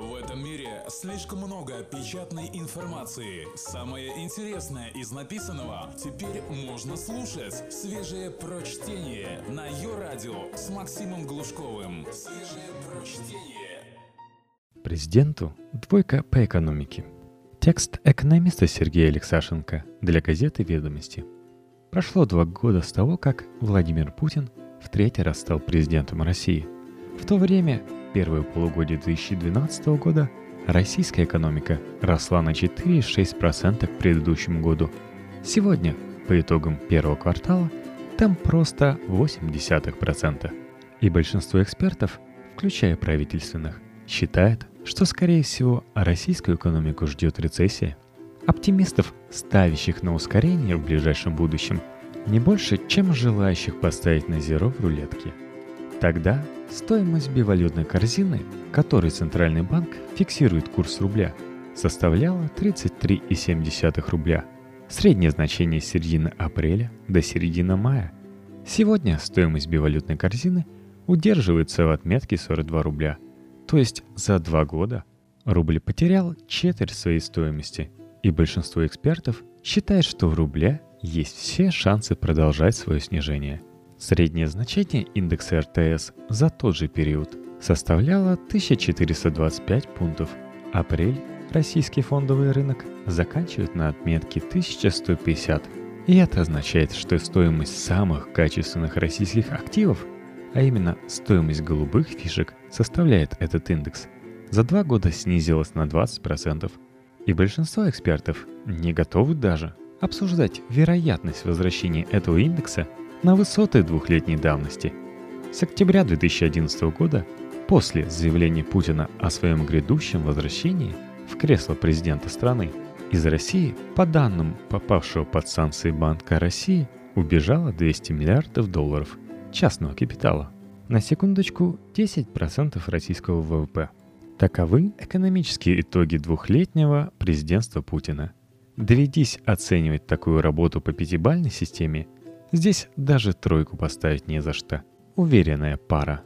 В этом мире слишком много печатной информации. Самое интересное из написанного теперь можно слушать. Свежее прочтение на ее радио с Максимом Глушковым. Свежее прочтение. Президенту двойка по экономике. Текст экономиста Сергея Алексашенко для газеты «Ведомости». Прошло два года с того, как Владимир Путин в третий раз стал президентом России. В то время первое полугодие 2012 года российская экономика росла на 4,6% к предыдущему году. Сегодня, по итогам первого квартала, там просто 0,8%. И большинство экспертов, включая правительственных, считает, что, скорее всего, российскую экономику ждет рецессия. Оптимистов, ставящих на ускорение в ближайшем будущем, не больше, чем желающих поставить на зеро в рулетке. Тогда Стоимость бивалютной корзины, которой Центральный банк фиксирует курс рубля, составляла 33,7 рубля. Среднее значение с середины апреля до середины мая. Сегодня стоимость бивалютной корзины удерживается в отметке 42 рубля. То есть за два года рубль потерял четверть своей стоимости, и большинство экспертов считает, что в рубля есть все шансы продолжать свое снижение – Среднее значение индекса РТС за тот же период составляло 1425 пунктов. Апрель российский фондовый рынок заканчивает на отметке 1150. И это означает, что стоимость самых качественных российских активов, а именно стоимость голубых фишек, составляет этот индекс, за два года снизилась на 20%. И большинство экспертов не готовы даже обсуждать вероятность возвращения этого индекса на высоты двухлетней давности. С октября 2011 года, после заявления Путина о своем грядущем возвращении в кресло президента страны, из России, по данным попавшего под санкции Банка России, убежало 200 миллиардов долларов частного капитала. На секундочку 10% российского ВВП. Таковы экономические итоги двухлетнего президентства Путина. Доведись оценивать такую работу по пятибалльной системе – Здесь даже тройку поставить не за что. Уверенная пара.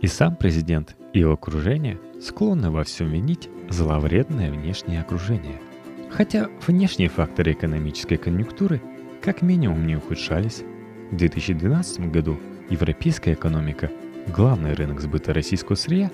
И сам президент, и его окружение склонны во всем винить зловредное внешнее окружение. Хотя внешние факторы экономической конъюнктуры как минимум не ухудшались. В 2012 году европейская экономика, главный рынок сбыта российского сырья,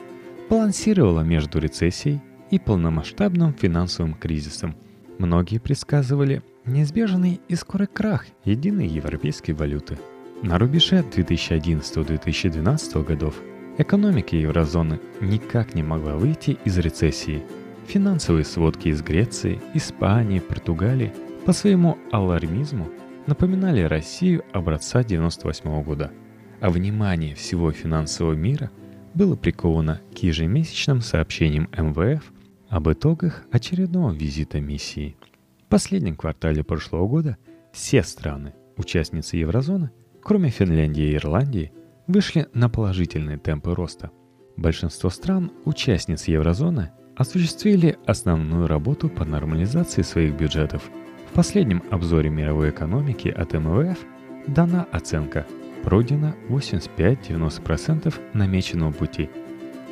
балансировала между рецессией и полномасштабным финансовым кризисом. Многие предсказывали Неизбежный и скорый крах единой европейской валюты. На рубеже 2011-2012 годов экономика еврозоны никак не могла выйти из рецессии. Финансовые сводки из Греции, Испании, Португалии по своему алармизму напоминали Россию образца 98 года, а внимание всего финансового мира было приковано к ежемесячным сообщениям МВФ об итогах очередного визита миссии – последнем квартале прошлого года все страны, участницы еврозоны, кроме Финляндии и Ирландии, вышли на положительные темпы роста. Большинство стран, участниц еврозоны, осуществили основную работу по нормализации своих бюджетов. В последнем обзоре мировой экономики от МВФ дана оценка пройдено 85-90% намеченного пути.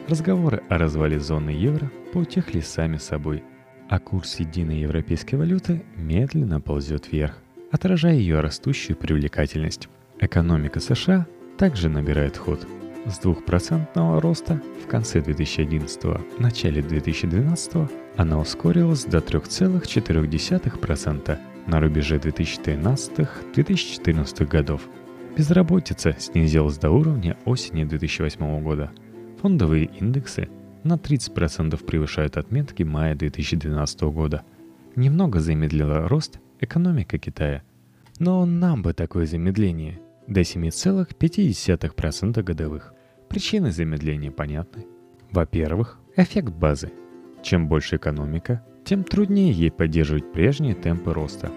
Разговоры о развале зоны евро поутихли сами собой – а курс единой европейской валюты медленно ползет вверх, отражая ее растущую привлекательность. Экономика США также набирает ход. С 2% роста в конце 2011 начале 2012 она ускорилась до 3,4% на рубеже 2013-2014 годов. Безработица снизилась до уровня осени 2008 года. Фондовые индексы на 30% превышают отметки мая 2012 года. Немного замедлила рост экономика Китая. Но нам бы такое замедление до 7,5% годовых. Причины замедления понятны. Во-первых, эффект базы. Чем больше экономика, тем труднее ей поддерживать прежние темпы роста.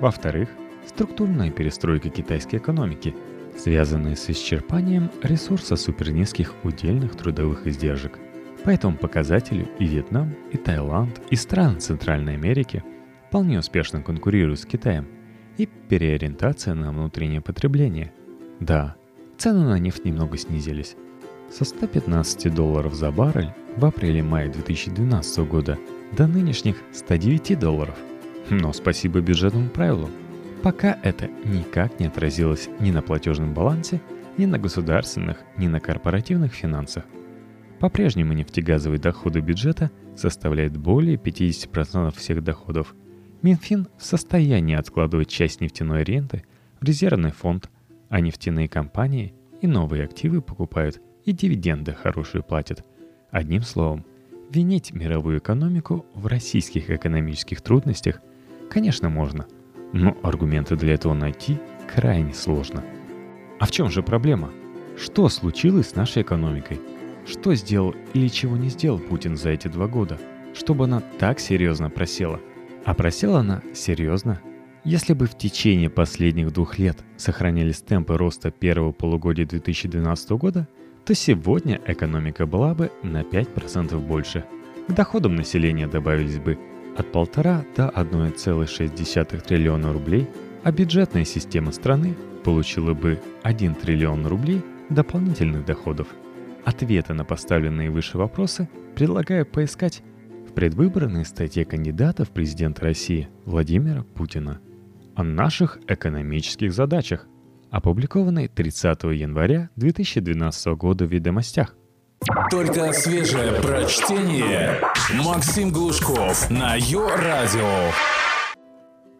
Во-вторых, структурная перестройка китайской экономики, связанная с исчерпанием ресурса супернизких удельных трудовых издержек – по этому показателю и Вьетнам, и Таиланд, и страны Центральной Америки вполне успешно конкурируют с Китаем. И переориентация на внутреннее потребление. Да, цены на нефть немного снизились. Со 115 долларов за баррель в апреле-мае 2012 года до нынешних 109 долларов. Но спасибо бюджетному правилу, пока это никак не отразилось ни на платежном балансе, ни на государственных, ни на корпоративных финансах. По-прежнему нефтегазовые доходы бюджета составляют более 50% всех доходов. Минфин в состоянии откладывать часть нефтяной ренты в резервный фонд, а нефтяные компании и новые активы покупают и дивиденды хорошие платят. Одним словом, винить мировую экономику в российских экономических трудностях, конечно, можно, но аргументы для этого найти крайне сложно. А в чем же проблема? Что случилось с нашей экономикой? Что сделал или чего не сделал Путин за эти два года, чтобы она так серьезно просела? А просела она серьезно. Если бы в течение последних двух лет сохранились темпы роста первого полугодия 2012 года, то сегодня экономика была бы на 5% больше. К доходам населения добавились бы от 1,5 до 1,6 триллиона рублей, а бюджетная система страны получила бы 1 триллион рублей дополнительных доходов. Ответы на поставленные выше вопросы предлагаю поискать в предвыборной статье кандидата в президент России Владимира Путина о наших экономических задачах, опубликованной 30 января 2012 года в «Ведомостях». Только свежее прочтение. Максим Глушков на Йо-Радио.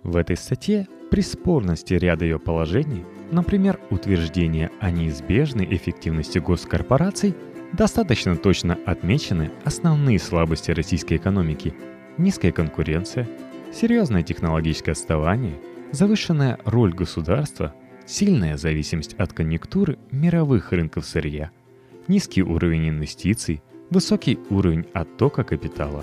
В этой статье при спорности ряда ее положений, например, утверждение о неизбежной эффективности госкорпораций, достаточно точно отмечены основные слабости российской экономики – низкая конкуренция, серьезное технологическое отставание, завышенная роль государства, сильная зависимость от конъюнктуры мировых рынков сырья, низкий уровень инвестиций, высокий уровень оттока капитала.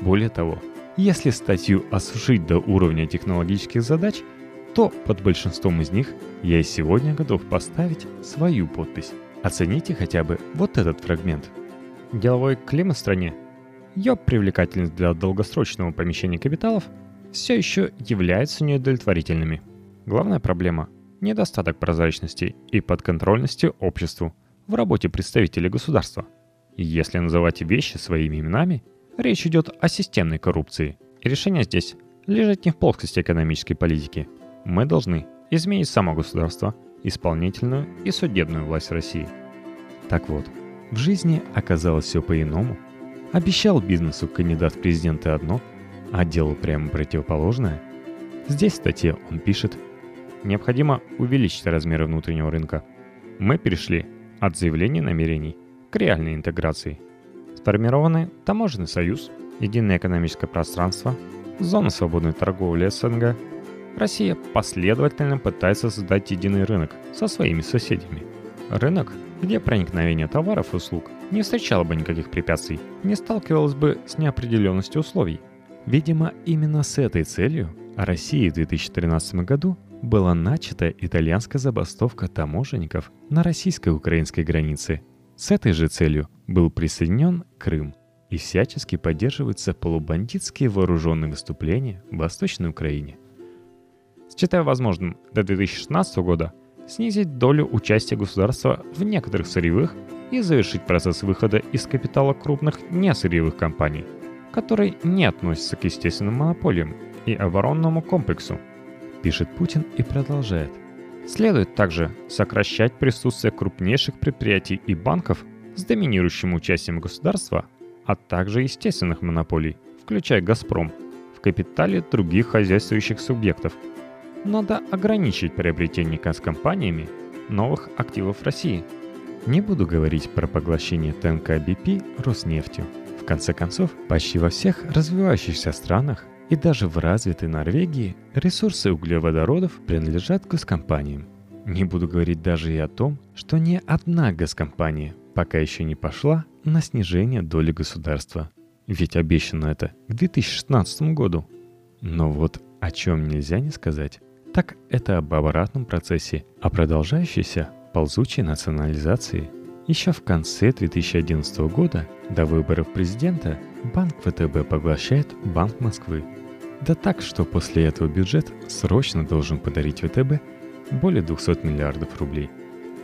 Более того, если статью осушить до уровня технологических задач – то под большинством из них я и сегодня готов поставить свою подпись. Оцените хотя бы вот этот фрагмент. Деловой климат в стране, ее привлекательность для долгосрочного помещения капиталов все еще являются неудовлетворительными. Главная проблема – недостаток прозрачности и подконтрольности обществу в работе представителей государства. Если называть вещи своими именами, речь идет о системной коррупции. И решение здесь лежит не в плоскости экономической политики – мы должны изменить само государство, исполнительную и судебную власть России. Так вот, в жизни оказалось все по-иному. Обещал бизнесу кандидат в президенты одно, а делал прямо противоположное. Здесь в статье он пишет, необходимо увеличить размеры внутреннего рынка. Мы перешли от заявлений намерений к реальной интеграции. Сформированы таможенный союз, единое экономическое пространство, зона свободной торговли СНГ – Россия последовательно пытается создать единый рынок со своими соседями. Рынок, где проникновение товаров и услуг не встречало бы никаких препятствий, не сталкивалось бы с неопределенностью условий. Видимо, именно с этой целью России в 2013 году была начата итальянская забастовка таможенников на российско-украинской границе. С этой же целью был присоединен Крым и всячески поддерживаются полубандитские вооруженные выступления в Восточной Украине – считая возможным до 2016 года снизить долю участия государства в некоторых сырьевых и завершить процесс выхода из капитала крупных несырьевых компаний, которые не относятся к естественным монополиям и оборонному комплексу, пишет Путин и продолжает. Следует также сокращать присутствие крупнейших предприятий и банков с доминирующим участием государства, а также естественных монополий, включая «Газпром», в капитале других хозяйствующих субъектов – надо ограничить приобретение компаниями новых активов России. Не буду говорить про поглощение ТНК BP Роснефтью. В конце концов, почти во всех развивающихся странах и даже в развитой Норвегии ресурсы углеводородов принадлежат госкомпаниям. Не буду говорить даже и о том, что ни одна госкомпания пока еще не пошла на снижение доли государства. Ведь обещано это к 2016 году. Но вот о чем нельзя не сказать, так это об обратном процессе, о продолжающейся ползучей национализации. Еще в конце 2011 года, до выборов президента, Банк ВТБ поглощает Банк Москвы. Да так, что после этого бюджет срочно должен подарить ВТБ более 200 миллиардов рублей.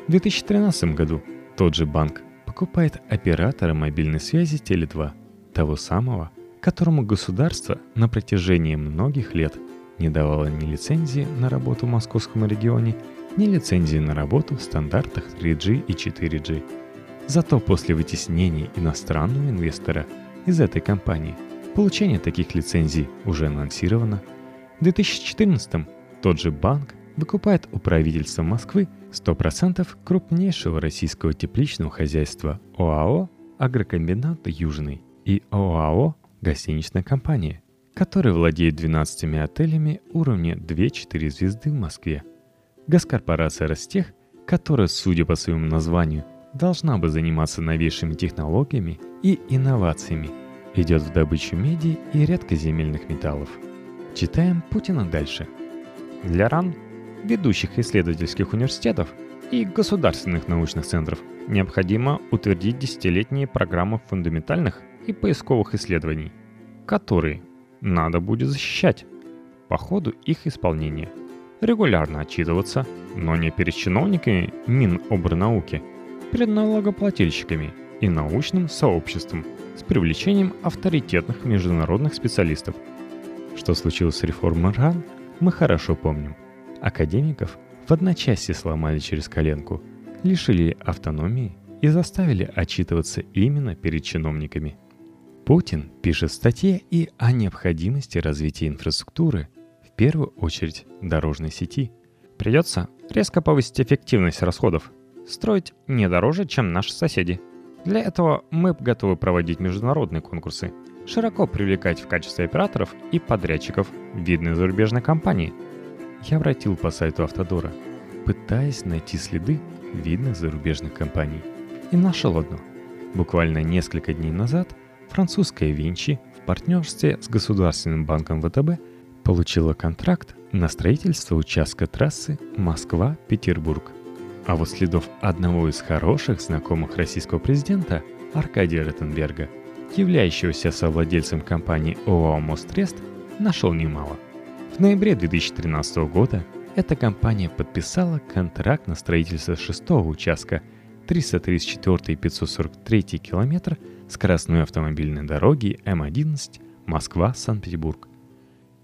В 2013 году тот же банк выкупает оператора мобильной связи Теле2, того самого, которому государство на протяжении многих лет не давало ни лицензии на работу в московском регионе, ни лицензии на работу в стандартах 3G и 4G. Зато после вытеснения иностранного инвестора из этой компании получение таких лицензий уже анонсировано. В 2014 тот же банк выкупает у правительства Москвы 100% крупнейшего российского тепличного хозяйства ОАО «Агрокомбинат Южный» и ОАО «Гостиничная компания», который владеет 12 отелями уровня 2-4 звезды в Москве. Госкорпорация Ростех, которая, судя по своему названию, должна бы заниматься новейшими технологиями и инновациями, идет в добычу меди и редкоземельных металлов. Читаем Путина дальше. Для РАН ведущих исследовательских университетов и государственных научных центров необходимо утвердить десятилетние программы фундаментальных и поисковых исследований, которые надо будет защищать по ходу их исполнения, регулярно отчитываться, но не перед чиновниками Минобрнауки, перед налогоплательщиками и научным сообществом с привлечением авторитетных международных специалистов. Что случилось с реформой РАН, мы хорошо помним. Академиков в одночасье сломали через коленку, лишили автономии и заставили отчитываться именно перед чиновниками. Путин пишет в статье и о необходимости развития инфраструктуры, в первую очередь дорожной сети. Придется резко повысить эффективность расходов, строить не дороже, чем наши соседи. Для этого мы готовы проводить международные конкурсы, широко привлекать в качестве операторов и подрядчиков видные зарубежные компании – я обратил по сайту Автодора, пытаясь найти следы видных зарубежных компаний. И нашел одну. Буквально несколько дней назад французская Винчи в партнерстве с Государственным банком ВТБ получила контракт на строительство участка трассы Москва-Петербург. А вот следов одного из хороших знакомых российского президента Аркадия Ротенберга, являющегося совладельцем компании ОАО «Мострест», нашел немало – в ноябре 2013 года эта компания подписала контракт на строительство шестого участка 334 543 километр скоростной автомобильной дороги М11 Москва-Санкт-Петербург.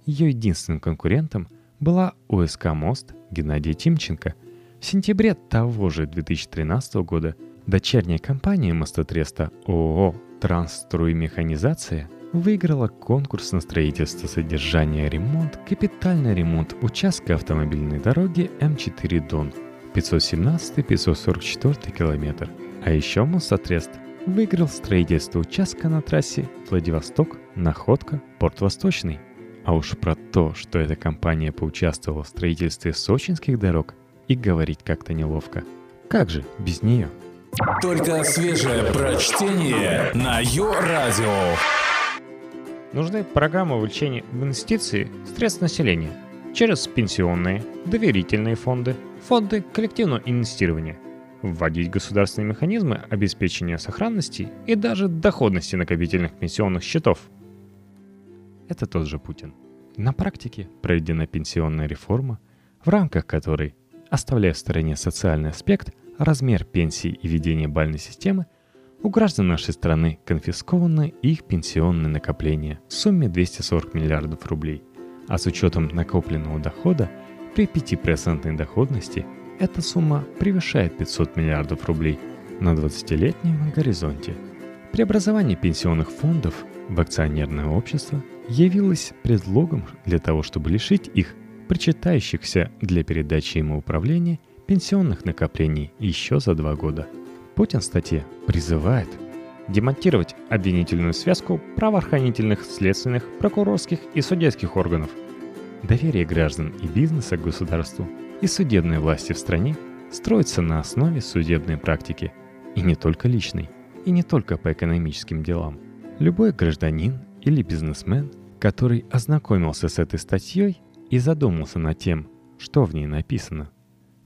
Ее единственным конкурентом была УСК «Мост» Геннадия Тимченко. В сентябре того же 2013 года дочерняя компания мостотреста ООО «Трансстроймеханизация» выиграла конкурс на строительство, содержание, ремонт, капитальный ремонт участка автомобильной дороги М4 Дон 517-544 километр. А еще Мосотрест выиграл строительство участка на трассе Владивосток, Находка, Порт Восточный. А уж про то, что эта компания поучаствовала в строительстве сочинских дорог, и говорить как-то неловко. Как же без нее? Только свежее прочтение на Йо-Радио. Нужны программы увеличения в инвестиции средств населения через пенсионные, доверительные фонды, фонды коллективного инвестирования, вводить государственные механизмы обеспечения сохранности и даже доходности накопительных пенсионных счетов. Это тот же Путин. На практике проведена пенсионная реформа, в рамках которой, оставляя в стороне социальный аспект, размер пенсии и ведение бальной системы – у граждан нашей страны конфискованы их пенсионные накопления в сумме 240 миллиардов рублей, а с учетом накопленного дохода при 5% доходности эта сумма превышает 500 миллиардов рублей на 20-летнем горизонте. Преобразование пенсионных фондов в акционерное общество явилось предлогом для того, чтобы лишить их причитающихся для передачи ему управления пенсионных накоплений еще за два года – Путин в статье призывает демонтировать обвинительную связку правоохранительных, следственных, прокурорских и судейских органов. Доверие граждан и бизнеса к государству и судебной власти в стране строится на основе судебной практики, и не только личной, и не только по экономическим делам. Любой гражданин или бизнесмен, который ознакомился с этой статьей и задумался над тем, что в ней написано –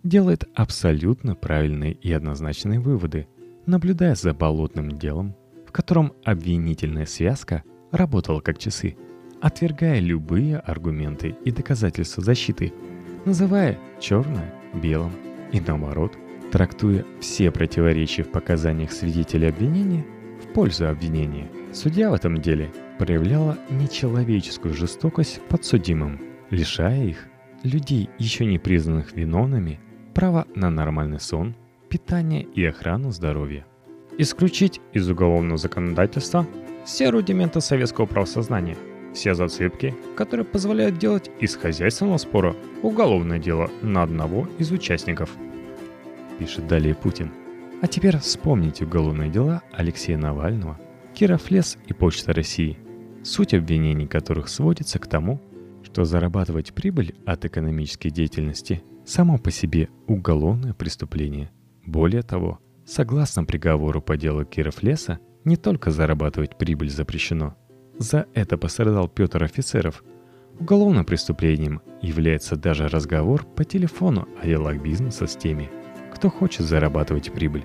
делает абсолютно правильные и однозначные выводы, наблюдая за болотным делом, в котором обвинительная связка работала как часы, отвергая любые аргументы и доказательства защиты, называя черное белым и наоборот, Трактуя все противоречия в показаниях свидетелей обвинения в пользу обвинения, судья в этом деле проявляла нечеловеческую жестокость подсудимым, лишая их, людей, еще не признанных виновными, права на нормальный сон, питание и охрану здоровья. Исключить из уголовного законодательства все рудименты советского правосознания, все зацепки, которые позволяют делать из хозяйственного спора уголовное дело на одного из участников – пишет далее Путин. А теперь вспомните уголовные дела Алексея Навального, Киров и Почта России, суть обвинений которых сводится к тому, что зарабатывать прибыль от экономической деятельности само по себе уголовное преступление. Более того, согласно приговору по делу Киров Леса, не только зарабатывать прибыль запрещено. За это пострадал Петр Офицеров. Уголовным преступлением является даже разговор по телефону о делах бизнеса с теми, кто хочет зарабатывать прибыль.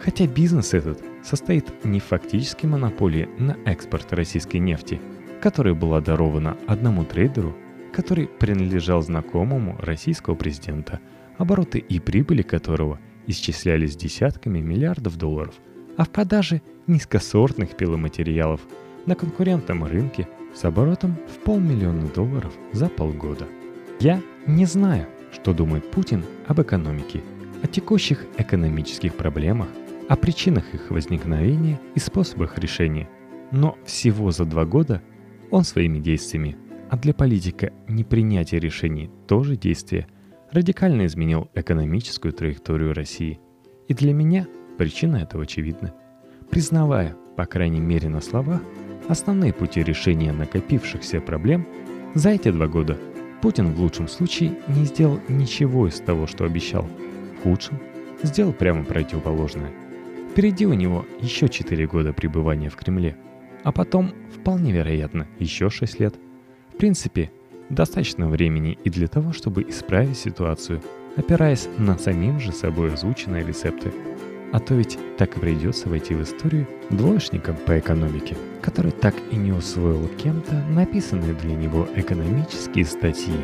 Хотя бизнес этот состоит не в фактической монополии на экспорт российской нефти, которая была дарована одному трейдеру, который принадлежал знакомому российского президента, обороты и прибыли которого исчислялись десятками миллиардов долларов, а в продаже низкосортных пиломатериалов на конкурентном рынке с оборотом в полмиллиона долларов за полгода. Я не знаю, что думает Путин об экономике – о текущих экономических проблемах, о причинах их возникновения и способах решения. Но всего за два года он своими действиями, а для политика непринятие решений тоже действие, радикально изменил экономическую траекторию России. И для меня причина этого очевидна. Признавая, по крайней мере на словах, основные пути решения накопившихся проблем, за эти два года Путин в лучшем случае не сделал ничего из того, что обещал – худшем сделал прямо противоположное. Впереди у него еще 4 года пребывания в Кремле, а потом, вполне вероятно, еще 6 лет. В принципе, достаточно времени и для того, чтобы исправить ситуацию, опираясь на самим же собой озвученные рецепты. А то ведь так и придется войти в историю двоечником по экономике, который так и не усвоил кем-то написанные для него экономические статьи.